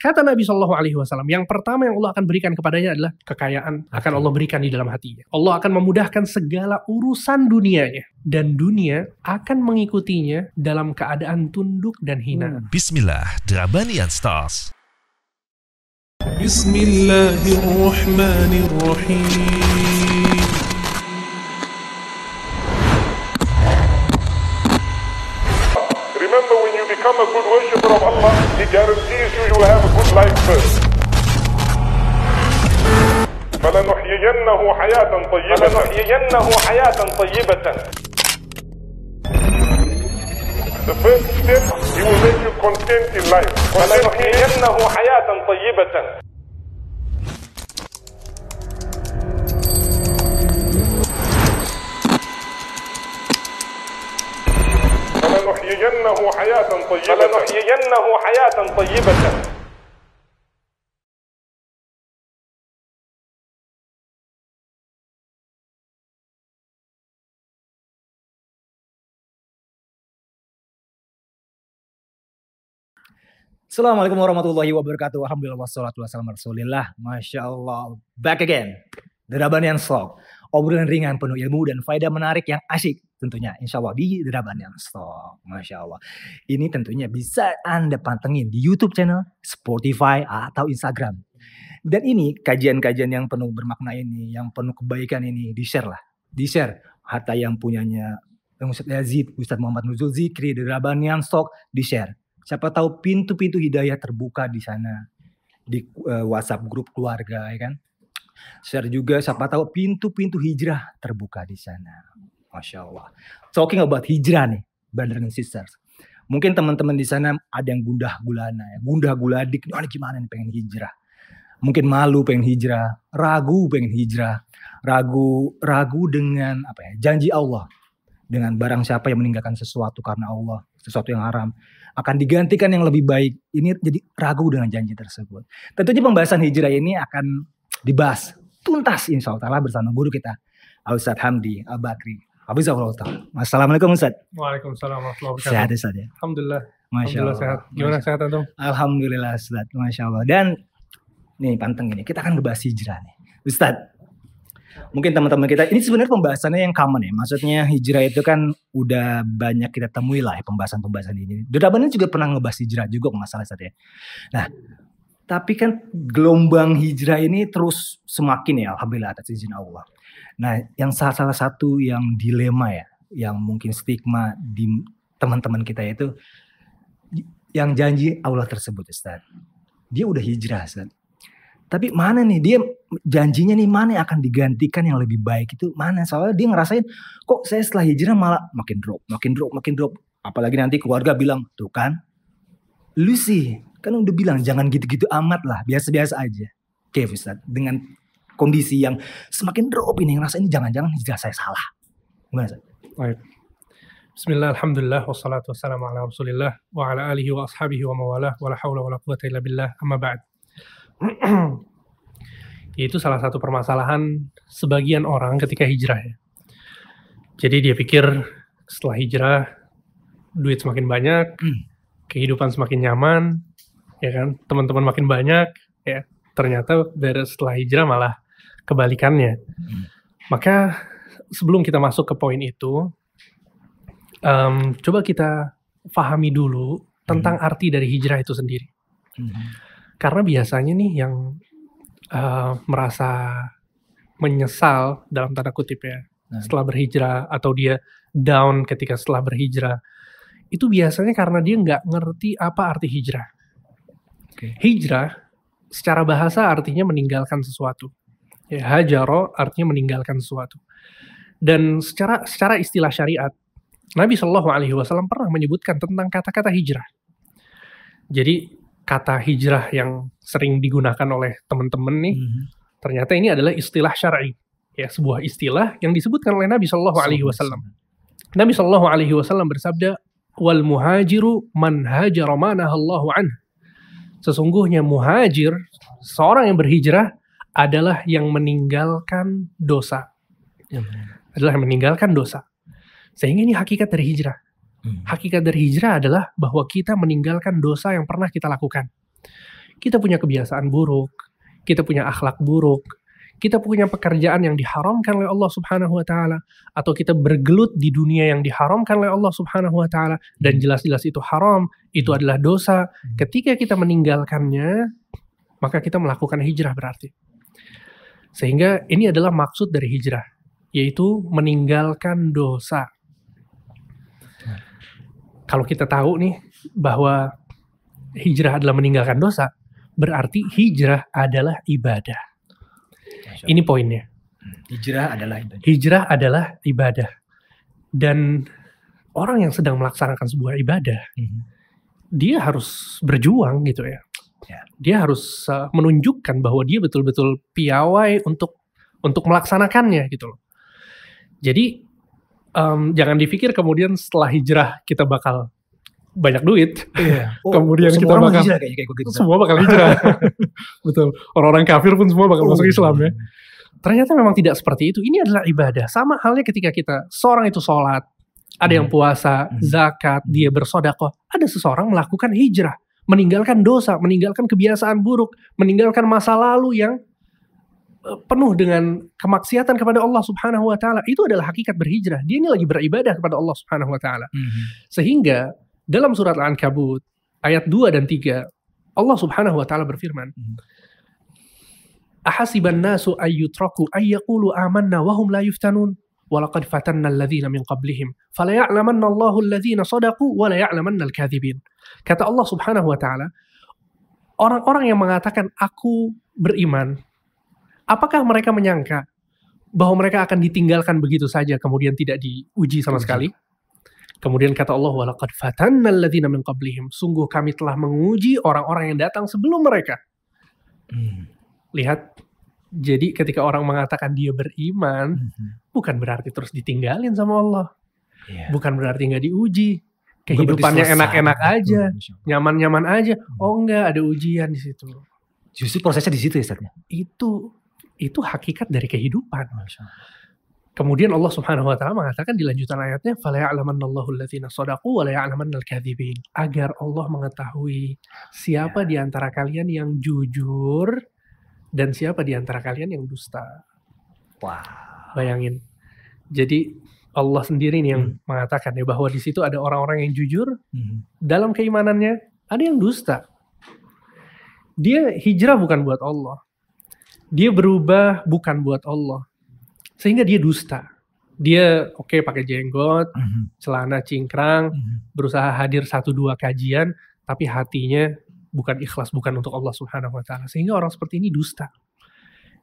Kata Nabi Shallallahu Alaihi Wasallam, yang pertama yang Allah akan berikan kepadanya adalah kekayaan akan Allah berikan di dalam hatinya. Allah akan memudahkan segala urusan dunianya dan dunia akan mengikutinya dalam keadaan tunduk dan hina. Hmm. Bismillah, Drabanian Stars. Bismillahirrahmanirrahim. Worshipper of Allah, He guarantees you you will have a good life first. فلنحيينه حياة طيبة فلنحيينه حياة طيبة The first step, He will make you content in life. فلنحيينه حياة طيبة فلنحيينه حياة طيبة فلنحيينه حياة طيبة Assalamualaikum warahmatullahi wabarakatuh. Alhamdulillah wassalatu wassalamu rasulillah. Masya Allah. Back again. Derabanian Stock. Obrolan ringan penuh ilmu dan faedah menarik yang asyik tentunya. Insya Allah di Derabanian Stock. Masya Allah. Ini tentunya bisa Anda pantengin di YouTube channel, Spotify, atau Instagram. Dan ini kajian-kajian yang penuh bermakna ini, yang penuh kebaikan ini, di-share lah. Di-share. Hatta yang punyanya Ustadz Yazid, Ustadz Muhammad Nuzul Zikri, Derabanian Stock, di-share Siapa tahu pintu-pintu hidayah terbuka di sana di uh, WhatsApp grup keluarga ya kan. Share juga siapa tahu pintu-pintu hijrah terbuka di sana. Masya Allah. Talking about hijrah nih, brother and sisters. Mungkin teman-teman di sana ada yang gundah gulana ya, gundah guladik. Ini gimana nih pengen hijrah? Mungkin malu pengen hijrah, ragu pengen hijrah, ragu ragu dengan apa ya janji Allah dengan barang siapa yang meninggalkan sesuatu karena Allah, sesuatu yang haram, akan digantikan yang lebih baik. Ini jadi ragu dengan janji tersebut. Tentunya pembahasan hijrah ini akan dibahas tuntas insya Allah bersama guru kita, Ustaz Hamdi Al-Bakri. Hafizahullah Ta'ala. Assalamualaikum Ustaz. Waalaikumsalam warahmatullahi wabarakatuh. Sehat Ustaz ya? Alhamdulillah. Masya Alhamdulillah Allah. sehat. Gimana Masya- sehat antum? Alhamdulillah Ustaz. Masya Allah. Dan nih panteng ini, kita akan ngebahas hijrah nih. Ustaz, mungkin teman-teman kita, ini sebenarnya pembahasannya yang common ya. Maksudnya hijrah itu kan udah banyak kita temui lah ya pembahasan-pembahasan ini. Dodaban ini juga pernah ngebahas hijrah juga masalah Ustaz ya. Nah, tapi kan gelombang hijrah ini terus semakin ya Alhamdulillah atas izin Allah. Nah, yang salah, satu yang dilema ya, yang mungkin stigma di teman-teman kita itu yang janji Allah tersebut Ustaz. Dia udah hijrah Ustaz. Tapi mana nih dia janjinya nih mana yang akan digantikan yang lebih baik itu mana? Soalnya dia ngerasain kok saya setelah hijrah malah makin drop, makin drop, makin drop. Apalagi nanti keluarga bilang, tuh kan, lu sih kan udah bilang jangan gitu-gitu amat lah, biasa-biasa aja. Oke Ustaz, dengan kondisi yang semakin drop ini ngerasain jangan-jangan hijrah saya salah. Gimana Ustaz? Baik. Bismillah, alhamdulillah, wassalatu wassalamu ala rasulillah, wa ala alihi wa ashabihi wa mawalah, wa la hawla wa la quwata illa billah, amma ba'd. Itu salah satu permasalahan sebagian orang ketika hijrah ya. Jadi dia pikir setelah hijrah, duit semakin banyak, Hmm. kehidupan semakin nyaman, ya kan, teman-teman makin banyak, ya. Ternyata dari setelah hijrah malah kebalikannya. Hmm. Maka sebelum kita masuk ke poin itu, em, coba kita pahami dulu tentang arti dari hijrah itu sendiri. Hmm. Karena biasanya nih yang eh, merasa menyesal dalam tanda kutip ya Nah. setelah berhijrah atau dia down ketika setelah berhijrah itu biasanya karena dia nggak ngerti apa arti hijrah. Oke. Hijrah secara bahasa artinya meninggalkan sesuatu. Ya, hajaro artinya meninggalkan sesuatu. Dan secara secara istilah syariat Nabi Shallallahu Alaihi Wasallam pernah menyebutkan tentang kata-kata hijrah. Jadi kata hijrah yang sering digunakan oleh teman-teman nih, Hmm. ternyata ini adalah istilah syar'i. Ya, sebuah istilah yang disebutkan oleh Nabi Shallallahu Alaihi Wasallam. Nabi Shallallahu Alaihi Wasallam bersabda, "Wal muhajiru man hajara ma nahallahu an." Sesungguhnya muhajir, seorang yang berhijrah adalah yang meninggalkan dosa. Ya, Adalah yang meninggalkan dosa. Sehingga ini hakikat dari hijrah. Hmm. Hakikat dari hijrah adalah bahwa kita meninggalkan dosa yang pernah kita lakukan. kita punya kebiasaan buruk, kita punya akhlak buruk, kita punya pekerjaan yang diharamkan oleh Allah Subhanahu wa taala atau kita bergelut di dunia yang diharamkan oleh Allah Subhanahu wa taala dan jelas-jelas itu haram, itu adalah dosa. Ketika kita meninggalkannya, maka kita melakukan hijrah berarti. Sehingga ini adalah maksud dari hijrah, yaitu meninggalkan dosa. Kalau kita tahu nih bahwa hijrah adalah meninggalkan dosa, berarti hijrah adalah ibadah. Ini poinnya. Hijrah adalah ibadah. Hijrah adalah ibadah. Dan orang yang sedang melaksanakan sebuah ibadah, Mhm. dia harus berjuang gitu ya. Ya. Dia harus uh, menunjukkan bahwa dia betul-betul piawai untuk untuk melaksanakannya gitu loh. Jadi em, jangan dipikir kemudian setelah hijrah kita bakal banyak duit, Iya. Kemudian semua kita orang bakal- hijrah kayak kayak begitu. semua bakal hijrah. Betul. Orang-orang kafir pun semua bakal masuk Oh. Islam ya. Ternyata memang tidak seperti itu. Ini adalah ibadah. Sama halnya ketika kita seorang itu sholat, ada yang puasa, Hmm. zakat, dia bersodakoh. Ada seseorang melakukan hijrah, meninggalkan dosa, meninggalkan kebiasaan buruk, meninggalkan masa lalu yang eh, penuh dengan kemaksiatan kepada Allah Subhanahu wa taala. Itu adalah hakikat berhijrah. Dia ini lagi beribadah kepada Allah Subhanahu wa taala. Mhm. Sehingga dalam surat Al-Ankabut ayat 2 dan 3 Allah Subhanahu wa taala berfirman Mhm. Ahasiban nasu ayyutraku ayyaqulu amanna wa hum la yuftanun? Walaqad fatanna alladhina min qablihim falaya'lamanna Allahu alladhina sadaqu wa la ya'lamanna al-kadhibin. Kata Allah Subhanahu wa taala orang-orang yang mengatakan aku beriman apakah mereka menyangka bahwa mereka akan ditinggalkan begitu saja kemudian tidak diuji sama sekali Kemudian kata Allah, walaqad fatanna alladziina min qablihim. Sungguh kami telah menguji orang-orang yang datang sebelum mereka. Mhm. Lihat, jadi ketika orang mengatakan dia beriman, Mhm. bukan berarti terus ditinggalin sama Allah. Iya. Bukan berarti nggak diuji. Kehidupannya enak-enak aja, nyaman-nyaman aja. Oh enggak, ada ujian di situ. Justru prosesnya di situ ya, Ustaz. Itu itu hakikat dari kehidupan. Masya Allah. Kemudian Allah Subhanahu wa taala mengatakan di lanjutan ayatnya, "Fala ya'lamannallahu alladziina shadaqu wa la ya'lamannal kadzibin." Agar Allah mengetahui siapa di antara kalian yang jujur dan siapa di antara kalian yang dusta. Wah. Bayangin. Jadi Allah sendiri nih yang Hmm. mengatakan ya bahwa di situ ada orang-orang yang jujur Mhm. dalam keimanannya, ada yang dusta. Dia hijrah bukan buat Allah. Dia berubah bukan buat Allah. Sehingga dia dusta. Dia oke pakai jenggot, Mhm. celana cingkrang, Mhm. berusaha hadir satu dua kajian, tapi hatinya bukan ikhlas, bukan untuk Allah Subhanahu wa taala. Sehingga orang seperti ini dusta.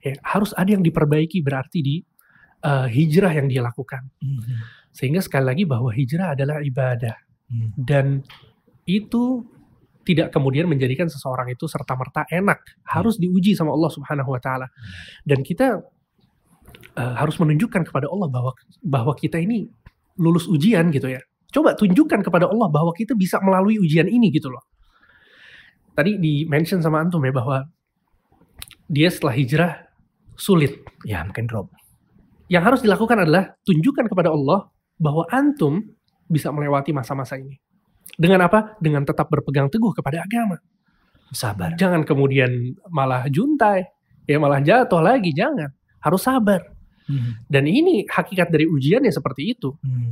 Ya, harus ada yang diperbaiki berarti di eh, hijrah yang dia lakukan. Mhm. Sehingga sekali lagi bahwa hijrah adalah ibadah Mhm. dan itu tidak kemudian menjadikan seseorang itu serta merta enak harus diuji sama Allah Subhanahu wa taala dan kita eh, harus menunjukkan kepada Allah bahwa bahwa kita ini lulus ujian gitu ya coba tunjukkan kepada Allah bahwa kita bisa melalui ujian ini gitu loh tadi di mention sama antum ya bahwa dia setelah hijrah sulit Ya, mungkin drop. yang harus dilakukan adalah tunjukkan kepada Allah bahwa antum bisa melewati masa-masa ini. Dengan apa? Dengan tetap berpegang teguh kepada agama. Sabar. Jangan kemudian malah juntai, ya malah jatuh lagi, jangan. Harus sabar. Mhm. Dan ini hakikat dari ujian ya seperti itu. Mhm.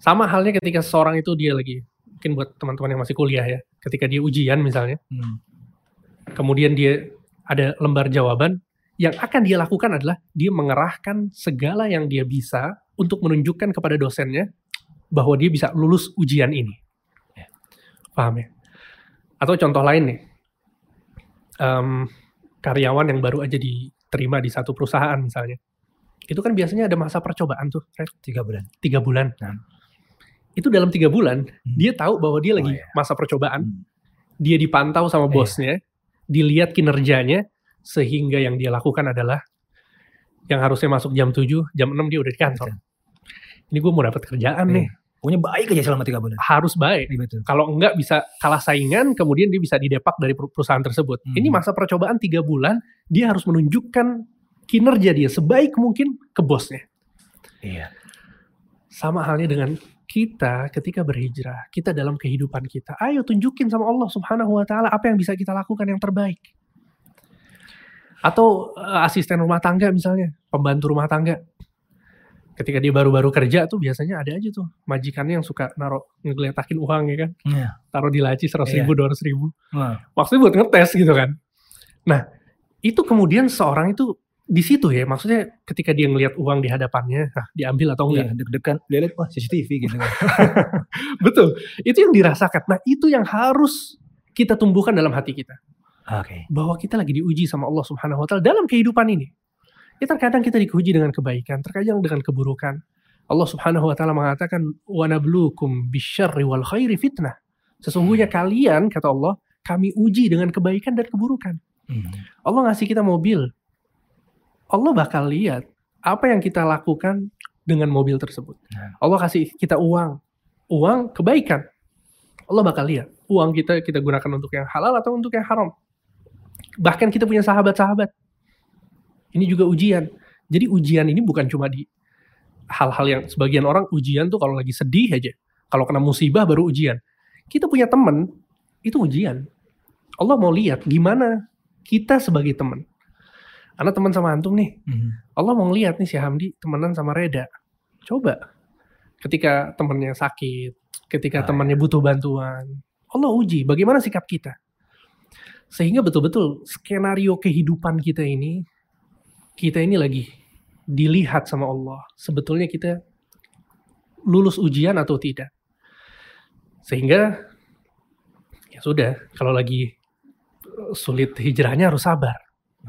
Sama halnya ketika seseorang itu dia lagi, mungkin buat teman-teman yang masih kuliah ya, ketika dia ujian misalnya, Mhm. kemudian dia ada lembar jawaban, yang akan dia lakukan adalah dia mengerahkan segala yang dia bisa untuk menunjukkan kepada dosennya bahwa dia bisa lulus ujian ini. Ya. Paham ya? Atau contoh lain nih, Em, karyawan yang baru aja diterima di satu perusahaan misalnya, itu kan biasanya ada masa percobaan tuh, Fred, Tiga bulan. tiga bulan. Nah. Itu dalam tiga bulan, Hmm. dia tahu bahwa dia lagi Oh, iya. masa percobaan, Hmm. dia dipantau sama Iya. bosnya, dilihat kinerjanya, sehingga yang dia lakukan adalah yang harusnya masuk jam 7, jam 6 dia udah di kantor. Ini gue mau dapat kerjaan Iya. nih, Pokoknya baik aja selama tiga bulan. harus baik. Iya, betul. Kalau enggak bisa kalah saingan, kemudian dia bisa didepak dari per- perusahaan tersebut. Hmm. Ini masa percobaan tiga bulan, dia harus menunjukkan kinerja dia sebaik mungkin ke bosnya. Iya. Sama halnya dengan kita ketika berhijrah, kita dalam kehidupan kita, ayo tunjukin sama Allah Subhanahu wa taala apa yang bisa kita lakukan yang terbaik. Atau eh, asisten rumah tangga misalnya, pembantu rumah tangga. Ketika dia baru-baru kerja tuh biasanya ada aja tuh majikannya yang suka naruh ngegeletakin uang ya kan, Iya. taruh di laci seratus ribu, dua ribu. Wah, Maksudnya buat ngetes gitu kan. Nah, itu kemudian seorang itu di situ ya, maksudnya ketika dia ngelihat uang di hadapannya, nah, diambil atau enggak. iya, deg-degan. Dia lihat wah CCTV gitu kan. Betul. Itu yang dirasakan. Nah, itu yang harus kita tumbuhkan dalam hati kita. Oke. Bahwa kita lagi diuji sama Allah Subhanahu wa taala dalam kehidupan ini. Ya terkadang kita diuji dengan kebaikan, terkadang dengan keburukan. Allah Subhanahu wa taala mengatakan wa nabluukum bisyarri wal khairi fitnah. Sesungguhnya kalian kata Allah, kami uji dengan kebaikan dan keburukan. Hmm. Allah ngasih kita mobil. Allah bakal lihat apa yang kita lakukan dengan mobil tersebut. Nah. Allah kasih kita uang. Uang kebaikan. Allah bakal lihat uang kita kita gunakan untuk yang halal atau untuk yang haram. Bahkan kita punya sahabat-sahabat. Ini juga ujian. Jadi ujian ini bukan cuma di hal-hal yang sebagian orang ujian tuh kalau lagi sedih aja. Kalau kena musibah baru ujian. Kita punya teman itu ujian. Allah mau lihat gimana kita sebagai teman. Anak teman sama antum nih, Hmm. Allah mau lihat nih si Hamdi temenan sama Reda. Coba ketika temennya sakit, ketika Ah, temannya butuh bantuan, Allah uji bagaimana sikap kita. Sehingga betul-betul skenario kehidupan kita ini, kita ini lagi dilihat sama Allah. Sebetulnya kita lulus ujian atau tidak. Sehingga ya sudah, kalau lagi sulit hijrahnya harus sabar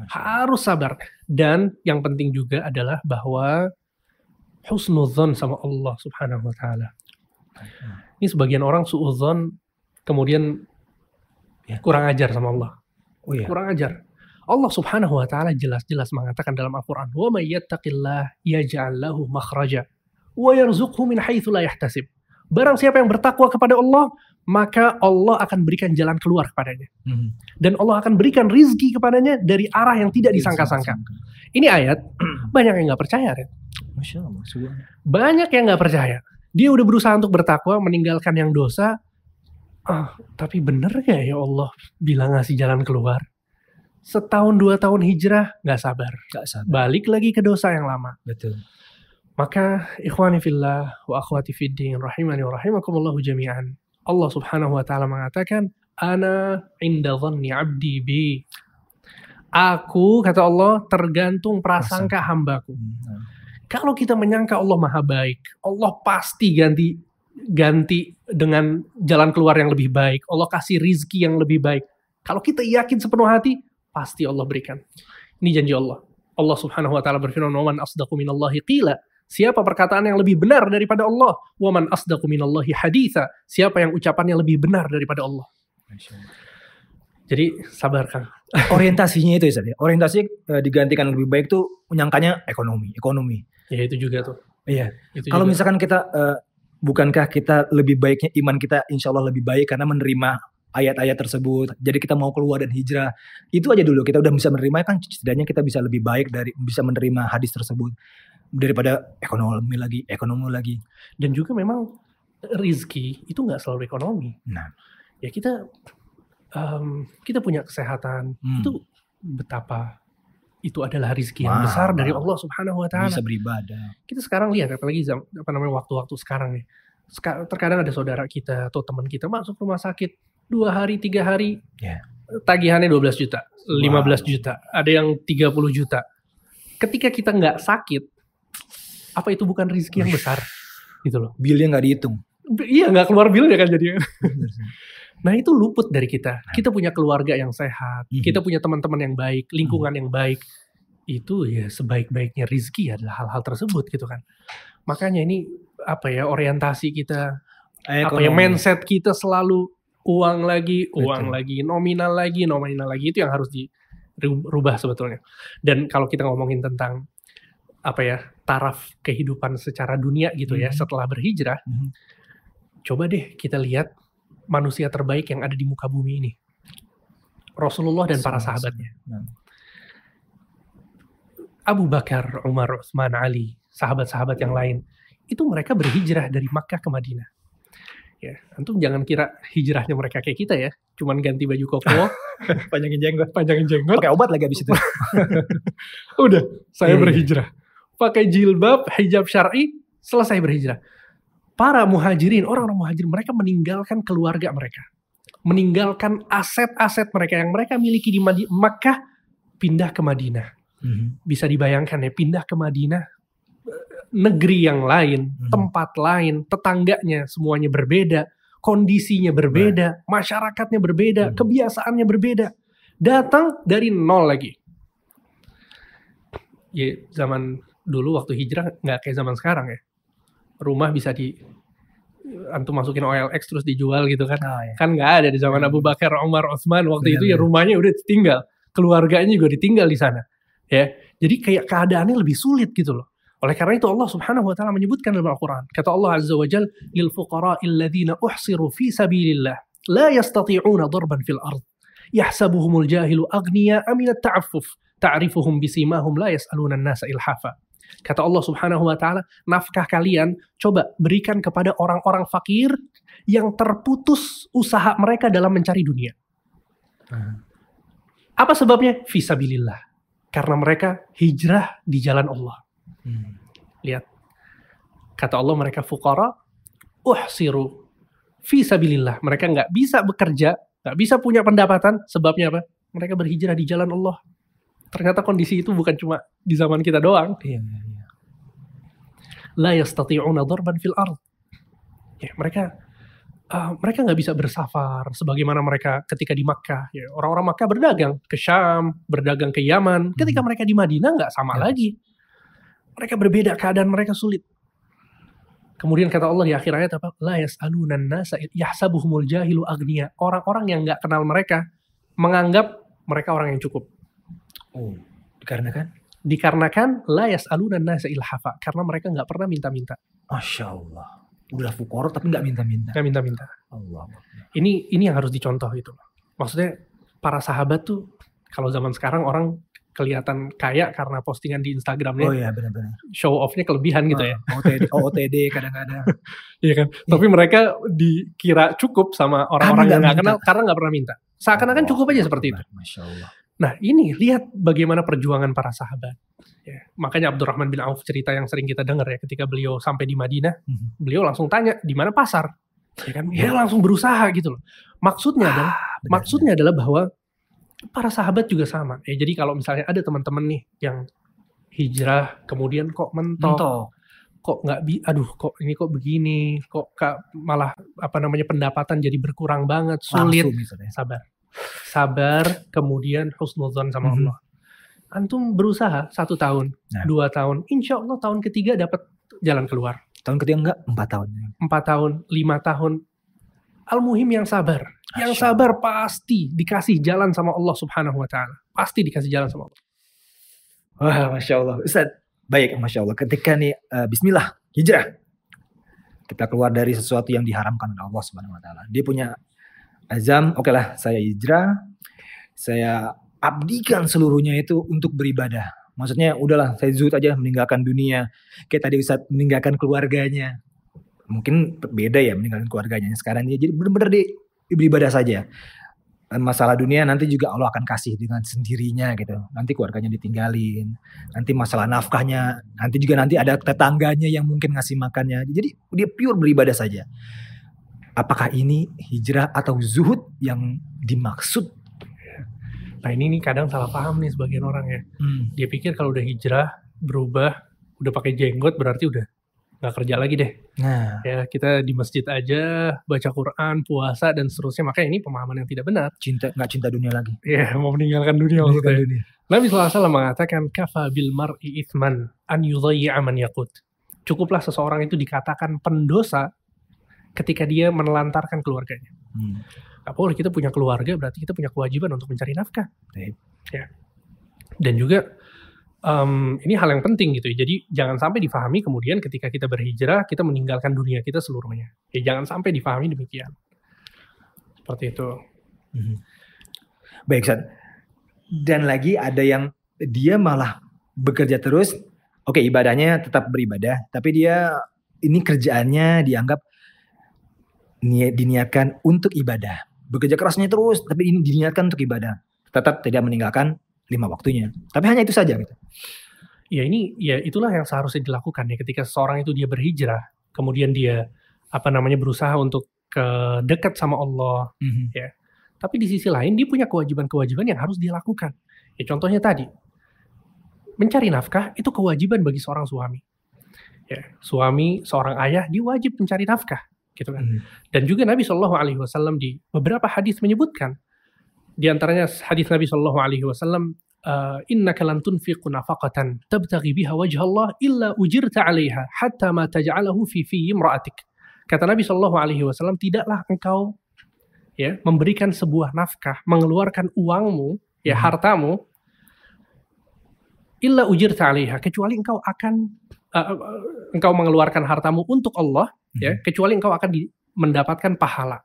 harus sabar dan yang penting juga adalah bahwa husnudzon sama Allah Subhanahu wa taala. Ini sebagian orang suudzon kemudian Ya. kurang ajar sama Allah. Oh iya. Kurang ajar. Allah Subhanahu wa taala jelas-jelas mengatakan dalam Al-Qur'an, "Wa may yattaqillah yaj'al lahu makhraja wa yarzuqhu min haitsu la yahtasib." Barang siapa yang bertakwa kepada Allah, maka Allah akan berikan jalan keluar kepadanya Hmm. dan Allah akan berikan rizki kepadanya dari arah yang tidak disangka-sangka. Ini ayat banyak yang nggak percaya, Red. Masya Allah. Banyak yang nggak percaya. Dia udah berusaha untuk bertakwa, meninggalkan yang dosa. Ah, tapi bener gak ya Allah bilang ngasih jalan keluar? Setahun dua tahun hijrah nggak sabar, Gak sabar. balik lagi ke dosa yang lama. Betul. Maka ikhwani fillah wa akhwati fiddin rahimani wa rahimakumullahu jami'an. Allah Subhanahu wa taala mengatakan, "Ana inda dhanni 'abdi bi." Aku kata Allah tergantung prasangka hambaku. Hmm. Kalau kita menyangka Allah Maha baik, Allah pasti ganti ganti dengan jalan keluar yang lebih baik. Allah kasih rizki yang lebih baik. Kalau kita yakin sepenuh hati, pasti Allah berikan. Ini janji Allah. Allah Subhanahu wa taala berfirman, "Wa man asdaqu minallahi qila." Siapa perkataan yang lebih benar daripada Allah? Wa man asdaqu minallahi haditha. Siapa yang ucapannya lebih benar daripada Allah? Jadi sabar Kang. Orientasinya itu ya. Orientasi eh, digantikan lebih baik tuh menyangkanya ekonomi, ekonomi. Ya itu juga tuh. Iya. Itu Kalau juga. misalkan kita eh, bukankah kita lebih baiknya iman kita insya Allah lebih baik karena menerima ayat-ayat tersebut. Jadi kita mau keluar dan hijrah. Itu aja dulu kita udah bisa menerima kan setidaknya kita bisa lebih baik dari bisa menerima hadis tersebut daripada ekonomi lagi, ekonomi lagi. dan juga memang rizki itu nggak selalu ekonomi. Nah. ya kita em, kita punya kesehatan Hmm. itu betapa itu adalah rizki yang besar dari. Allah Subhanahu Wa Taala. Bisa beribadah. Kita sekarang lihat apalagi apa namanya waktu-waktu sekarang nih. Terkadang ada saudara kita atau teman kita masuk rumah sakit dua hari tiga hari Ya. tagihannya 12 juta, 15 Wow. juta, ada yang 30 juta. Ketika kita nggak sakit, apa itu bukan rizki yang besar? Gitu loh. Billnya nggak dihitung. Iya nggak keluar bilnya kan sih. Nah itu luput dari kita. Kita punya keluarga yang sehat, Mhm. kita punya teman-teman yang baik, lingkungan yang baik. Itu ya sebaik-baiknya rizki adalah hal-hal tersebut gitu kan. Makanya ini apa ya orientasi kita, apa ya Ekonomi. mindset kita selalu uang lagi, uang Betul. lagi, nominal lagi, nominal lagi itu yang harus dirubah sebetulnya. Dan kalau kita ngomongin tentang apa ya taraf kehidupan secara dunia gitu ya Mhm. setelah berhijrah, Mhm. coba deh kita lihat manusia terbaik yang ada di muka bumi ini. Rasulullah dan para sahabatnya. Nah. Abu Bakar, Umar, Utsman, Ali, sahabat-sahabat yang lain. itu mereka berhijrah dari Makkah ke Madinah. Ya, antum jangan kira hijrahnya mereka kayak kita ya, cuman ganti baju koko, Panjangin jenggot. panjangin jenggot, Pakai obat lagi abis itu. udah saya Iya, iya. berhijrah. Pakai jilbab, hijab syar'i, selesai berhijrah. Para muhajirin, orang-orang muhajirin, mereka meninggalkan keluarga mereka. Meninggalkan aset-aset mereka yang mereka miliki di Madi- Makkah, pindah ke Madinah. Mhm. Bisa dibayangkan ya, pindah ke Madinah, negeri yang lain, Hmm. tempat lain, tetangganya semuanya berbeda, kondisinya berbeda, masyarakatnya berbeda, Hmm. kebiasaannya berbeda. Datang dari nol lagi. Ya, zaman dulu waktu hijrah nggak kayak zaman sekarang ya. Rumah bisa di antum masukin OLX terus dijual gitu kan. Oh, ya. Kan nggak ada di zaman Abu Bakar, Umar, Utsman waktu Benar, itu ya benar. rumahnya udah ditinggal, keluarganya juga ditinggal di sana. Ya. Jadi kayak keadaannya lebih sulit gitu loh. Oleh karena itu Allah Subhanahu wa taala menyebutkan dalam Al-Qur'an, kata Allah Azza wa Jal, "Lil fuqara'il ladzina uhsiru fi sabilillah la yastati'una darban fil ard. Yahsabuhumul jahilu aghniya aminat ta'affuf, ta'rifuhum bisimahum la yas'aluna an-nasa ilhafa." Kata Allah Subhanahu wa taala, nafkah kalian coba berikan kepada orang-orang fakir yang terputus usaha mereka dalam mencari dunia. Hmm. Apa sebabnya? Fisabilillah. Karena mereka hijrah di jalan Allah. Hmm. Lihat. Kata Allah mereka fukara, uhsiru. Fisabilillah. Mereka nggak bisa bekerja, nggak bisa punya pendapatan. Sebabnya apa? Mereka berhijrah di jalan Allah. Ternyata kondisi itu bukan cuma di zaman kita doang. Iya, iya, iya. La yastati'una darban fil ard. Ya, mereka uh, mereka nggak bisa bersafar sebagaimana mereka ketika di Makkah. Ya, orang-orang Makkah berdagang ke Syam, berdagang ke Yaman. Ketika Hmm. mereka di Madinah nggak sama Ya. lagi. Mereka berbeda, keadaan mereka sulit. Kemudian kata Allah di akhir ayat apa? La yas'aluna nasa yahsabuhumul jahilu agniya. Orang-orang yang nggak kenal mereka menganggap mereka orang yang cukup. Oh, dikarenakan? Dikarenakan la yas'aluna nasa ilhafa. Karena mereka nggak pernah minta-minta. Masya Allah. Udah fukor tapi nggak minta-minta. Nggak minta-minta. Allah. ini ini yang harus dicontoh itu. Maksudnya para sahabat tuh kalau zaman sekarang orang kelihatan kaya karena postingan di Instagramnya Oh iya benar-benar. show off-nya kelebihan gitu ya. Ah, OTD, OOTD kadang-kadang. Iya kan? Tapi mereka dikira cukup sama orang-orang yang nggak kenal karena nggak pernah minta. Seakan-akan cukup aja seperti itu. Masya Allah. Nah ini lihat bagaimana perjuangan para sahabat. Ya, makanya Abdurrahman bin Auf cerita yang sering kita dengar ya ketika beliau sampai di Madinah, Mhm. beliau langsung tanya di mana pasar. Ya kan? Iya. Dia langsung berusaha gitu loh. Maksudnya adalah Ah, benar, Maksudnya adalah bahwa para sahabat juga sama. Ya, jadi kalau misalnya ada teman-teman nih yang hijrah kemudian kok mentok, Mentok. kok nggak bi, aduh kok ini kok begini, kok kak malah apa namanya pendapatan jadi berkurang banget, sulit. Sabar, sabar, kemudian husnuzon sama Mhm. Allah. Antum berusaha satu tahun, Nah. dua tahun, insya Allah tahun ketiga dapat jalan keluar. Tahun ketiga enggak? Empat tahun. Empat tahun, lima tahun. Al-Muhim yang sabar. Yang sabar pasti dikasih jalan sama Allah subhanahu wa ta'ala. Pasti dikasih jalan sama Allah. Wah, Masya Allah. Ustaz, baik Masya Allah. Ketika nih, eh, Bismillah, hijrah. Kita keluar dari sesuatu yang diharamkan oleh Allah Subhanahu Wa Taala. Dia punya azam, oke lah, saya hijrah, saya abdikan seluruhnya itu untuk beribadah. Maksudnya udahlah, saya zuhud aja meninggalkan dunia. Kayak tadi Ustaz meninggalkan keluarganya. Mungkin beda ya meninggalkan keluarganya. Sekarang dia jadi benar-benar dia beribadah saja. Dan masalah dunia nanti juga Allah akan kasih dengan sendirinya gitu. Nanti keluarganya ditinggalin. Nanti masalah nafkahnya, nanti juga nanti ada tetangganya yang mungkin ngasih makannya. Jadi dia pure beribadah saja. Apakah ini hijrah atau zuhud yang dimaksud? Nah ini nih kadang salah paham nih sebagian orang ya. Dia pikir kalau udah hijrah, berubah, udah pakai jenggot berarti udah nggak kerja lagi deh. Nah, Ya kita di masjid aja, baca Quran, puasa dan seterusnya. Makanya ini pemahaman yang tidak benar. cinta nggak cinta dunia lagi. Ya mau meninggalkan dunia Meninggalkan maksudnya. dunia. Nabi SAW mengatakan kafa bil mar'i ithman an yudhayyi'a man yakut. Cukuplah seseorang itu dikatakan pendosa ketika dia menelantarkan keluarganya. Hmm. Gak boleh kita punya keluarga berarti kita punya kewajiban untuk mencari nafkah. Baik. Ya. Dan juga em, ini hal yang penting gitu. ya. Jadi jangan sampai difahami kemudian ketika kita berhijrah kita meninggalkan dunia kita seluruhnya. Ya jangan sampai difahami demikian. Seperti itu. Mhm. Baik, Ustaz. Dan lagi ada yang dia malah bekerja terus. Oke, ibadahnya tetap beribadah, tapi dia ini kerjaannya dianggap niat diniatkan untuk ibadah. Bekerja kerasnya terus, tapi ini diniatkan untuk ibadah. Tetap tidak meninggalkan lima waktunya. Tapi hanya itu saja gitu. Ya ini ya itulah yang seharusnya dilakukan ya ketika seseorang itu dia berhijrah, kemudian dia apa namanya berusaha untuk ke dekat sama Allah. Ya. Tapi di sisi lain dia punya kewajiban-kewajiban yang harus dia lakukan. Ya contohnya tadi mencari nafkah itu kewajiban bagi seorang suami. Ya, suami seorang ayah dia wajib mencari nafkah gitu kan. Mhm. Dan juga Nabi Shallallahu Alaihi Wasallam di beberapa hadis menyebutkan di antaranya hadis Nabi Shallallahu Alaihi Wasallam Inna lan tunfiqu nafaqatan tabtaghi biha wajha Allah illa ujirta 'alaiha hatta ma taj'alahu fi fi imra'atik. Kata Nabi Shallallahu alaihi wasallam, tidaklah engkau ya memberikan sebuah nafkah, mengeluarkan uangmu, ya Mhm. hartamu illa ujirta 'alaiha kecuali engkau akan uh, uh, engkau mengeluarkan hartamu untuk Allah ya, kecuali engkau akan di- mendapatkan pahala.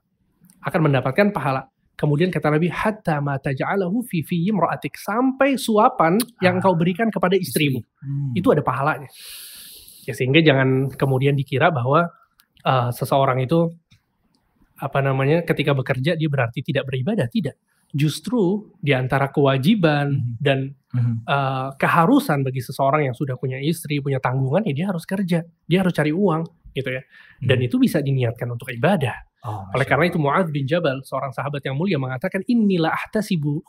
Akan mendapatkan pahala. Kemudian kata Nabi, hatta ma taj'alahu fi fi imra'atik sampai suapan yang Ah. kau berikan kepada istrimu. Hmm. Itu ada pahalanya. Ya sehingga jangan kemudian dikira bahwa uh, seseorang itu apa namanya ketika bekerja dia berarti tidak beribadah, tidak. Justru di antara kewajiban Mhm. dan Mhm. uh, keharusan bagi seseorang yang sudah punya istri, punya tanggungan, ya dia harus kerja, dia harus cari uang, gitu ya. Dan Mhm. itu bisa diniatkan untuk ibadah. Oh, Oleh karena itu Muadz bin Jabal, seorang sahabat yang mulia mengatakan, Inilah ahtasibu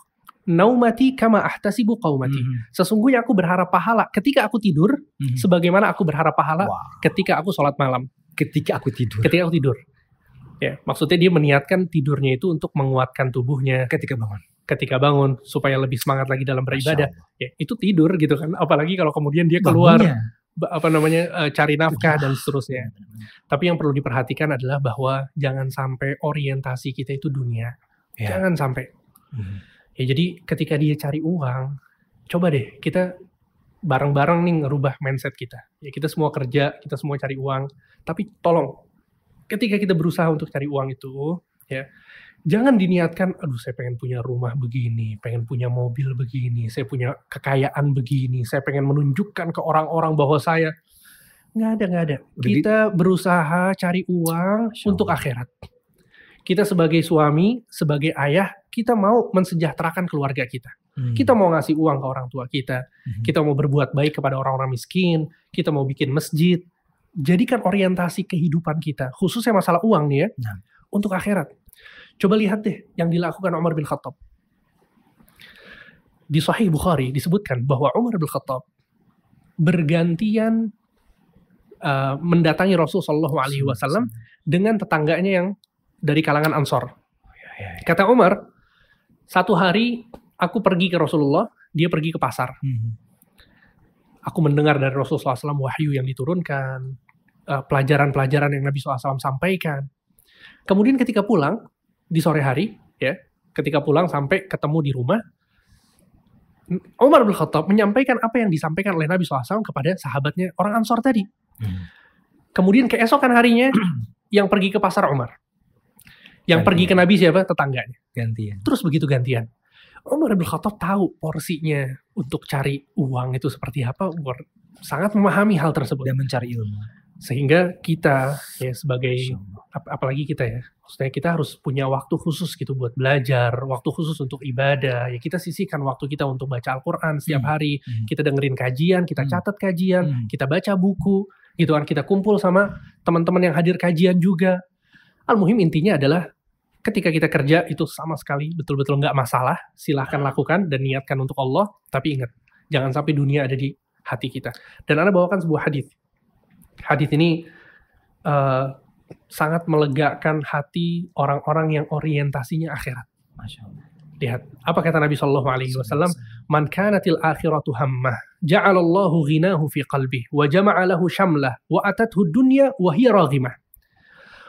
naumati kama ahtasibu qaumati. Mhm. Sesungguhnya aku berharap pahala ketika aku tidur, Mhm. sebagaimana aku berharap pahala Wah, ketika aku sholat malam, ketika aku tidur. ketika aku tidur. Ya, maksudnya dia meniatkan tidurnya itu untuk menguatkan tubuhnya Ketika bangun. ketika bangun supaya lebih semangat lagi dalam beribadah. Ya, itu tidur gitu kan. Apalagi kalau kemudian dia keluar Bangunnya. Apa namanya eh, cari nafkah dan jelas. seterusnya. Tapi yang perlu diperhatikan adalah bahwa jangan sampai orientasi kita itu dunia. Ya. Jangan sampai. Mhm. Ya jadi ketika dia cari uang, coba deh kita bareng-bareng nih ngerubah mindset kita. Ya kita semua kerja, kita semua cari uang, tapi tolong ketika kita berusaha untuk cari uang itu, ya jangan diniatkan, aduh saya pengen punya rumah begini, pengen punya mobil begini, saya punya kekayaan begini, saya pengen menunjukkan ke orang-orang bahwa saya nggak ada nggak ada. Kita berusaha cari uang untuk Allah. akhirat. Kita sebagai suami, sebagai ayah, kita mau mensejahterakan keluarga kita. Mhm. Kita mau ngasih uang ke orang tua kita, Mhm. kita mau berbuat baik kepada orang-orang miskin, kita mau bikin masjid. Jadikan orientasi kehidupan kita, khususnya masalah uang nih ya, Nah. untuk akhirat. Coba lihat deh yang dilakukan Umar bin Khattab. Di Sahih Bukhari disebutkan bahwa Umar bin Khattab bergantian uh, mendatangi Rasul Shallallahu Alaihi Wasallam dengan tetangganya yang dari kalangan Ansor. Kata Umar, satu hari aku pergi ke Rasulullah, dia pergi ke pasar. Mhm. Aku mendengar dari Rasulullah SAW wahyu yang diturunkan, eh, pelajaran-pelajaran yang Nabi SAW sampaikan. Kemudian ketika pulang di sore hari, ya, ketika pulang sampai ketemu di rumah, Umar bin Khattab menyampaikan apa yang disampaikan oleh Nabi SAW kepada sahabatnya orang Ansor tadi. Mhm. Kemudian keesokan harinya yang pergi ke pasar Umar. Yang Gantian. pergi ke Nabi siapa? Tetangganya. Gantian. Terus begitu gantian. Umar bin Khattab tahu porsinya untuk cari uang itu seperti apa. Umar sangat memahami hal tersebut. Dan mencari ilmu. Sehingga kita ya sebagai ap- apalagi kita ya, maksudnya kita harus punya waktu khusus gitu buat belajar, waktu khusus untuk ibadah. Ya kita sisihkan waktu kita untuk baca Al-Qur'an setiap Hmm. hari. Hmm. Kita dengerin kajian, kita Hmm. catat kajian, Hmm. kita baca buku, gitu kan. Kita kumpul sama teman-teman yang hadir kajian juga. Al-muhim intinya adalah ketika kita kerja itu sama sekali betul-betul nggak masalah. Silahkan lakukan dan niatkan untuk Allah. Tapi ingat, jangan sampai dunia ada di hati kita. Dan Anda bawakan sebuah hadis. Hadis ini eh, sangat melegakan hati orang-orang yang orientasinya akhirat. Masya Allah. Lihat, apa kata Nabi Shallallahu Alaihi Wasallam? Man kanatil akhiratu hammah, ja'alallahu ghinahu fi qalbih, wa jama'a lahu syamlah, wa atathu dunya wa hiya raghimah.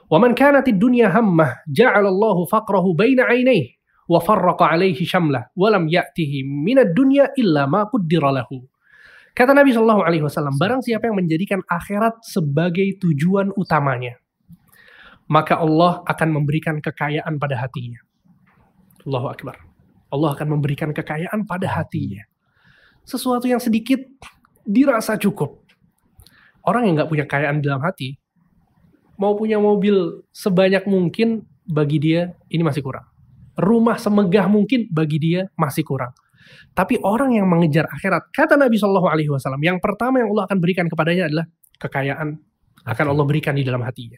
Wa man kanatid dunya hammah, ja'alallahu faqrahu baina 'ainayhi, wa farraqa 'alaihi syamlah, wa lam ya'tihi minad dunya illa ma qaddara lahu. Kata Nabi Shallallahu Alaihi Wasallam, barang siapa yang menjadikan akhirat sebagai tujuan utamanya, maka Allah akan memberikan kekayaan pada hatinya. Allahu Akbar. Allah akan memberikan kekayaan pada hatinya. Sesuatu yang sedikit dirasa cukup. Orang yang nggak punya kekayaan dalam hati, mau punya mobil sebanyak mungkin bagi dia ini masih kurang. Rumah semegah mungkin bagi dia masih kurang. Tapi orang yang mengejar akhirat, kata Nabi Shallallahu Alaihi Wasallam, yang pertama yang Allah akan berikan kepadanya adalah kekayaan akan Allah berikan di dalam hatinya.